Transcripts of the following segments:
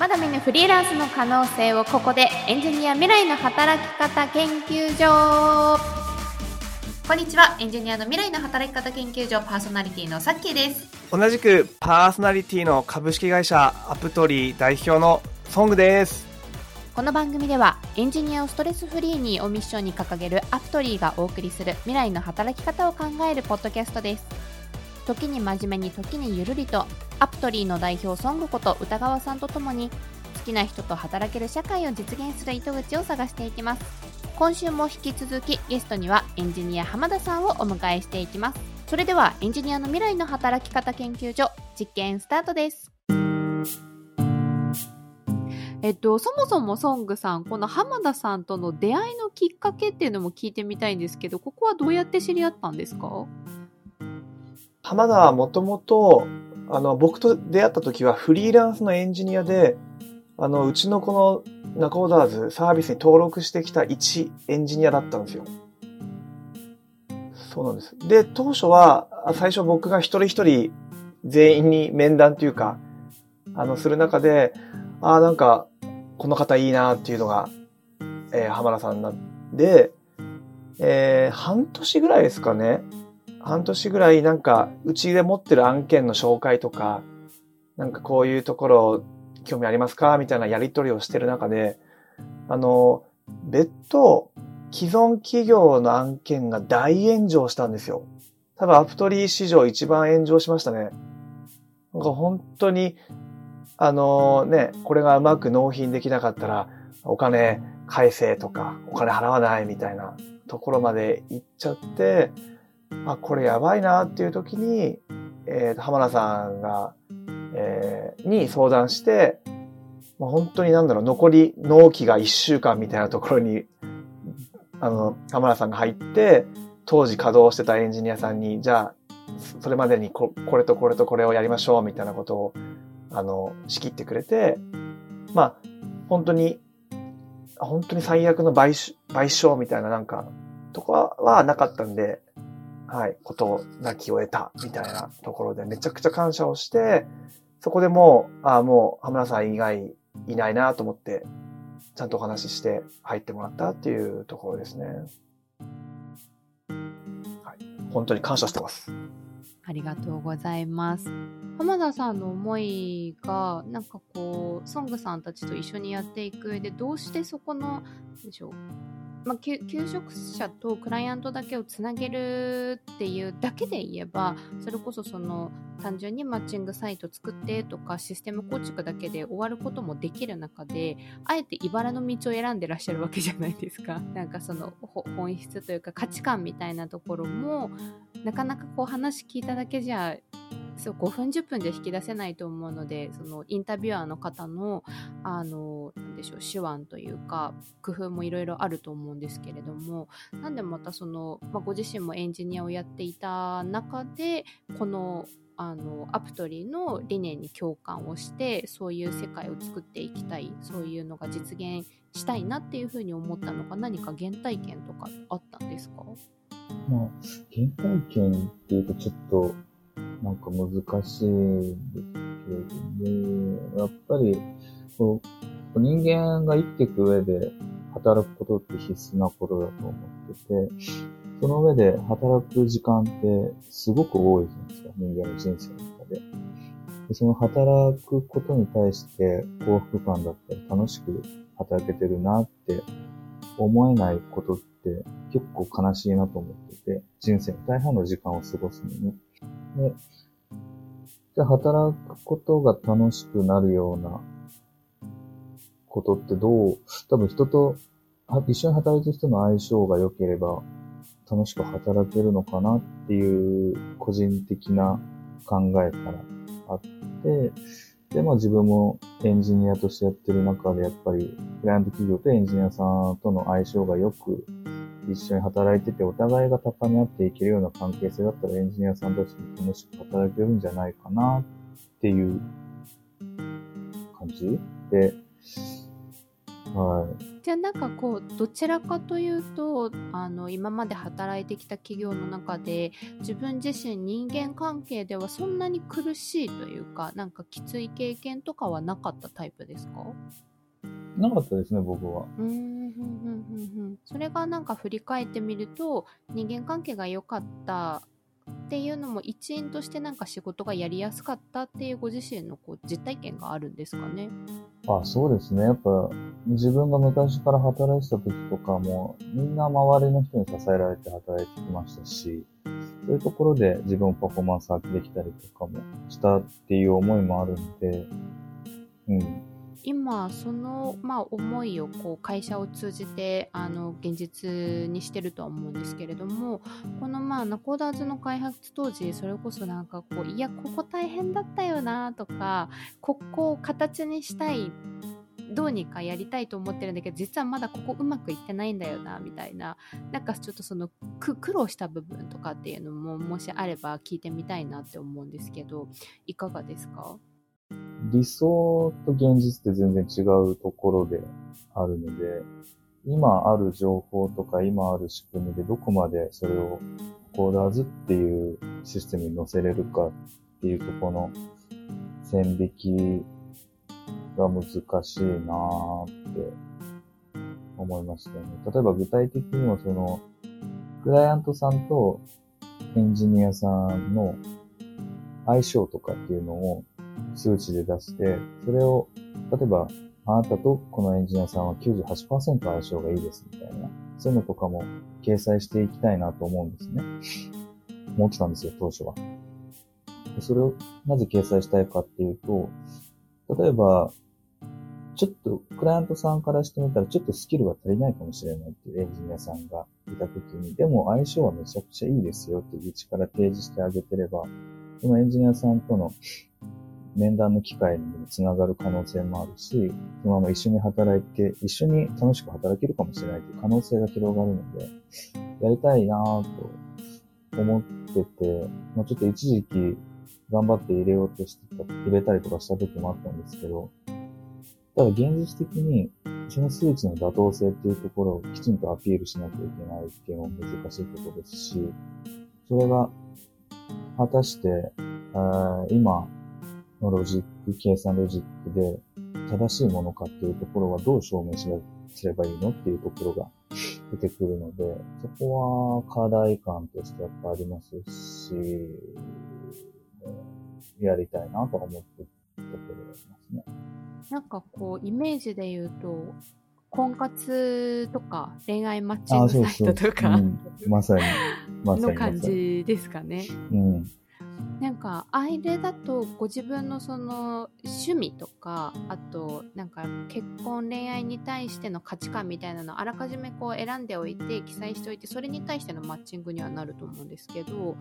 まだ見ぬフリーランスの可能性をここでエンジニア未来の働き方研究所。こんにちは。エンジニアの未来の働き方研究所パーソナリティのさっきーです。同じくパーソナリティの株式会社アプトリー代表のソングです。この番組ではエンジニアをストレスフリーにをミッションに掲げるアプトリーがお送りする未来の働き方を考えるポッドキャストです時に真面目に時にゆるりとアプトリーの代表ソングこと歌川さんとともに好きな人と働ける社会を実現する糸口を探していきます。今週も引き続きゲストにはエンジニア浜田さんをお迎えしていきます。それではエンジニアの未来の働き方研究所実験スタートです。えっと、そもそもソングさん、この浜田さんとの出会いのきっかけっていうのも聞いてみたいんですけど、ここはどうやって知り合ったんですか？浜田はもともとあの、僕と出会った時はフリーランスのエンジニアで、あの、うちのこのナコーダーズサービスに登録してきた一エンジニアだったんですよ。そうなんです。で、当初は、最初僕が一人一人全員に面談というか、あの、する中で、ああ、なんか、この方いいなっていうのが、えー、浜田さんなんで、えー、半年ぐらいですかね。半年ぐらいなんか、うちで持ってる案件の紹介とか、なんかこういうところ興味ありますかみたいなやり取りをしてる中で、あの、別途、既存企業の案件が大炎上したんですよ。多分アプトリー史上一番炎上しましたね。なんか本当に、あのね、これがうまく納品できなかったら、お金返せとか、お金払わないみたいなところまで行っちゃって、あ、これやばいなっていう時に、えー、浜田さんが、えー、に相談して、まあ、本当になんだろう、残り納期が1週間みたいなところに、あの、浜田さんが入って、当時稼働してたエンジニアさんに、じゃあ、それまでにここれとこれとこれをやりましょうみたいなことを、あの、仕切ってくれて、まあ、本当に、本当に最悪の賠償みたいななんか、とかはなかったんで、はい、ことなきを得たみたいなところでめちゃくちゃ感謝をして、そこでもう、あもう、浜田さん以外いないなと思って、ちゃんとお話しして入ってもらったっていうところですね。はい、本当に感謝してます。ありがとうございます。浜田さんの思いが、なんかこう、ソングさんたちと一緒にやっていく上で、どうしてそこの、でしょう、まあ、求職者とクライアントだけをつなげるっていうだけで言えばそれこそその単純にマッチングサイト作ってとかシステム構築だけで終わることもできる中であえて茨の道を選んでらっしゃるわけじゃないですか。なんかその本質というか価値観みたいなところもなかなかこう話聞いただけじゃそう5分10分じゃ引き出せないと思うのでそのインタビュアーの方のあのなんでしょう手腕というか工夫もいろいろあると思うんですけれどもなんでまたその、まあ、ご自身もエンジニアをやっていた中でこのあのアプトリーの理念に共感をしてそういう世界を作っていきたいそういうのが実現したいなっていうふうに思ったのか何か原体験とかあったんですか？まあ、原体験っていうとちょっとなんか難しいですけれども、やっぱり、こう人間が生きていく上で働くことって必須なことだと思ってて、その上で働く時間ってすごく多いじゃないですか、人間の人生の中で。でその働くことに対して幸福感だったり楽しく働けてるなって思えないことって結構悲しいなと思ってて、人生の大半の時間を過ごすのに。で、じゃあ働くことが楽しくなるようなことってどう、多分人と、一緒に働いてる人の相性が良ければ楽しく働けるのかなっていう個人的な考えからあって、で、まあ自分もエンジニアとしてやってる中でやっぱりクライアント企業とエンジニアさんとの相性が良く一緒に働いててお互いが高め合っていけるような関係性だったらエンジニアさんたちも楽しく働けるんじゃないかなっていう感じ？で、はい。じゃあなんかこうどちらかというとあの今まで働いてきた企業の中で自分自身人間関係ではそんなに苦しいというかなんかきつい経験とかはなかったタイプですか？なかったですね、僕は。それがなんか振り返ってみると人間関係が良かったっていうのも一因としてなんか仕事がやりやすかったっていうご自身のこう実体験があるんですかね？あ、そうですね。やっぱ、自分が昔から働いてた時とかも、みんな周りの人に支えられて働いてきましたし、そういうところで自分のパフォーマンス発揮できたりとかもしたっていう思いもあるんで、うん。今その、まあ、思いをこう会社を通じてあの現実にしてるとは思うんですけれどもこのまあナコーダーズの開発当時それこそなんかこういやここ大変だったよなとかここを形にしたいどうにかやりたいと思ってるんだけど実はまだここうまくいってないんだよなみたいななんかちょっとその苦労した部分とかっていうのももしあれば聞いてみたいなって思うんですけどいかがですか？理想と現実って全然違うところであるので、今ある情報とか今ある仕組みでどこまでそれをコーダーズっていうシステムに載せれるかっていうとこの線引きが難しいなーって思いましたね。例えば具体的にはその、クライアントさんとエンジニアさんの相性とかっていうのを数値で出して、それを、例えば、あなたとこのエンジニアさんは98%相性がいいですみたいな、そういうのとかも掲載していきたいなと思うんですね。思ってたんですよ、当初は。それをなぜ掲載したいかっていうと、例えば、ちょっと、クライアントさんからしてみたら、ちょっとスキルが足りないかもしれないっていうエンジニアさんがいたときに、でも相性はめちゃくちゃいいですよっていう道から提示してあげてれば、そのエンジニアさんとの面談の機会にもつながる可能性もあるし、そのまま一緒に働いて、一緒に楽しく働けるかもしれないという可能性が広がるので、やりたいなぁと思ってて、まあ、ちょっと一時期頑張って入れようとしてた、入れたりとかした時もあったんですけど、ただ現実的にその数値の妥当性っていうところをきちんとアピールしなきゃいけないっていうのも難しいところですし、それが果たして、あー今のロジック、計算ロジックで正しいものかっていうところはどう証明すればいいのっていうところが出てくるので、そこは課題感としてやっぱありますし、やりたいなとは思ってるところがありますね。なんかこうイメージで言うと婚活とか恋愛マッチングサイトとかうん、まさに、まさに。の感じですかね。うん。なんかあれだとご自分のその趣味とかあとなんか結婚恋愛に対しての価値観みたいなのをあらかじめこう選んでおいて記載しておいてそれに対してのマッチングにはなると思うんですけど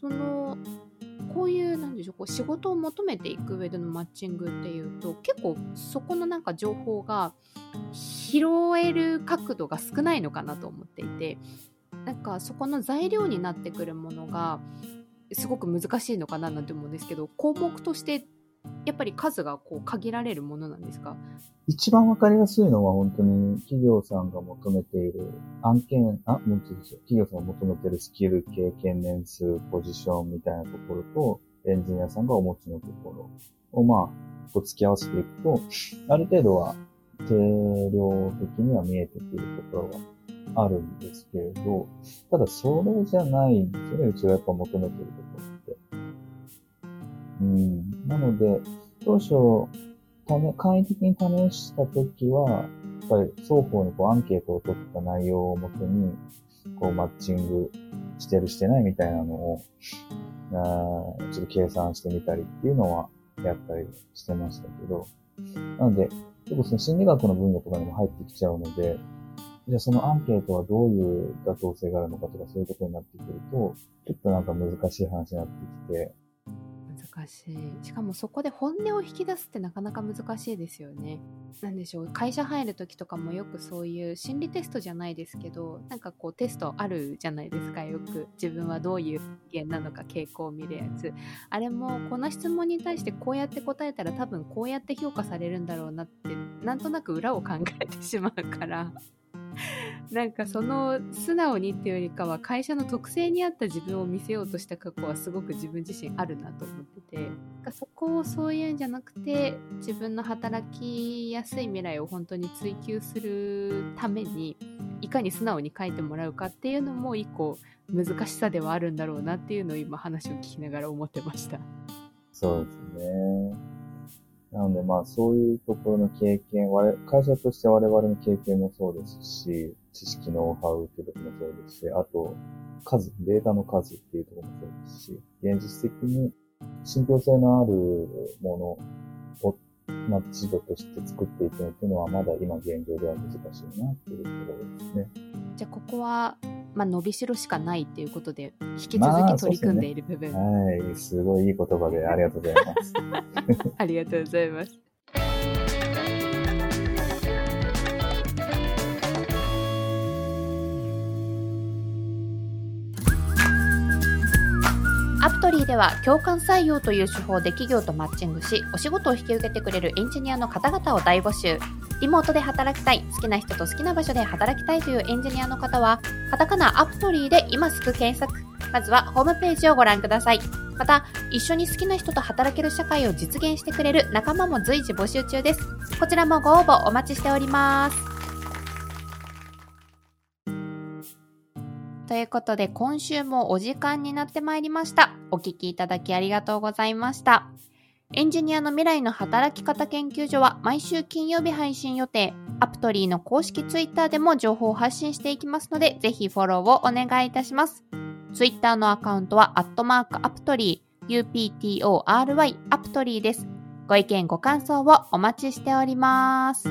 そのこういうなんでしょうこう仕事を求めていく上でのマッチングっていうと結構そこのなんか情報が拾える角度が少ないのかなと思っていてなんかそこの材料になってくるものがすごく難しいのかななんて思うんですけど項目としてやっぱり数がこう限られるものなんですか？一番わかりやすいのは本当に企業さんが求めている案件、あ、もう一度企業さんが求めているスキル、経験年数、ポジションみたいなところと、エンジニアさんがお持ちのところをまあ、こう付き合わせていくと、ある程度は定量的には見えてくるところがあるんですけれど、ただそれじゃないんですよね、うちがやっぱ求めてるところって。うん。なので、当初、ため、簡易的に試したときは、やっぱり双方にこうアンケートを取った内容をもとに、こうマッチングしてるしてないみたいなのを、あちょっと計算してみたりっていうのはやったりしてましたけど、なので、結構その心理学の分野とかにも入ってきちゃうので、じゃあそのアンケートはどういう妥当性があるのかとかそういうころになってくると、ちょっとなんか難しい話になってきて、難しい。しかもそこで本音を引き出すってなかなか難しいですよね。なんでしょう、会社入る時とかもよくそういう心理テストじゃないですけど、なんかこうテストあるじゃないですか、よく。自分はどういう人間なのか傾向を見るやつ。あれもこの質問に対してこうやって答えたら多分こうやって評価されるんだろうなって、なんとなく裏を考えてしまうから。なんかその素直にっていうよりかは会社の特性に合った自分を見せようとした過去はすごく自分自身あるなと思っててそこをそういうんじゃなくて自分の働きやすい未来を本当に追求するためにいかに素直に書いてもらうかっていうのも一個難しさではあるんだろうなっていうのを今話を聞きながら思ってました。そうですね。なのでまあそういうところの経験、会社として我々の経験もそうですし、知識、ノウハウっていうところもそうですし、あと数、データの数っていうところもそうですし、現実的に信憑性のあるものを、まあ、地度として作っていくのっていうのはまだ今現状では難しいなっていうところですね。じゃあここはまあ、伸びしろしかないっていうことで、引き続き取り組んでいる部分。まあね、はい、すごいいい言葉でありがとうございます。ありがとうございます。アプトリーでは共感採用という手法で企業とマッチングし、お仕事を引き受けてくれるエンジニアの方々を大募集。リモートで働きたい、好きな人と好きな場所で働きたいというエンジニアの方は、カタカナアプトリーで今すぐ検索。まずはホームページをご覧ください。また、一緒に好きな人と働ける社会を実現してくれる仲間も随時募集中です。こちらもご応募お待ちしております。ということで、今週もお時間になってまいりました。お聴きいただきありがとうございました。エンジニアの未来の働き方研究所は毎週金曜日配信予定。アプトリーの公式ツイッターでも情報を発信していきますので、ぜひフォローをお願いいたします。ツイッターのアカウントは、アットマークアプトリー、UPTORY アプトリーです。ご意見ご感想をお待ちしております。